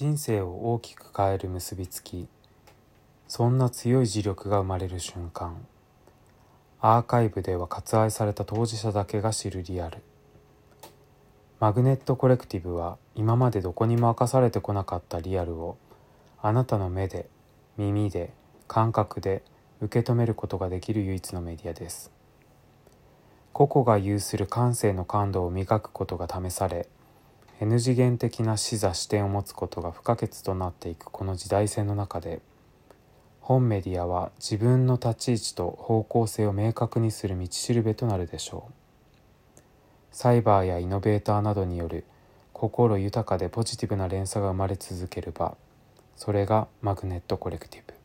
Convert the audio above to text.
人生を大きく変える結びつきそんな強い磁力が生まれる瞬間アーカイブでは割愛された当事者だけが知るリアル。マグネットコレクティブは今までどこにも明かされてこなかったリアルをあなたの目で耳で感覚で受け止めることができる唯一のメディアです。個々が有する感性の感度を磨くことが試され N 次元的な視座視点を持つことが不可欠となっていくこの時代線の中で本メディアは自分の立ち位置と方向性を明確にする道しるべとなるでしょう。サイバーやイノベーターなどによる心豊かでポジティブな連鎖が生まれ続ける場それがマグネットコレクティブ。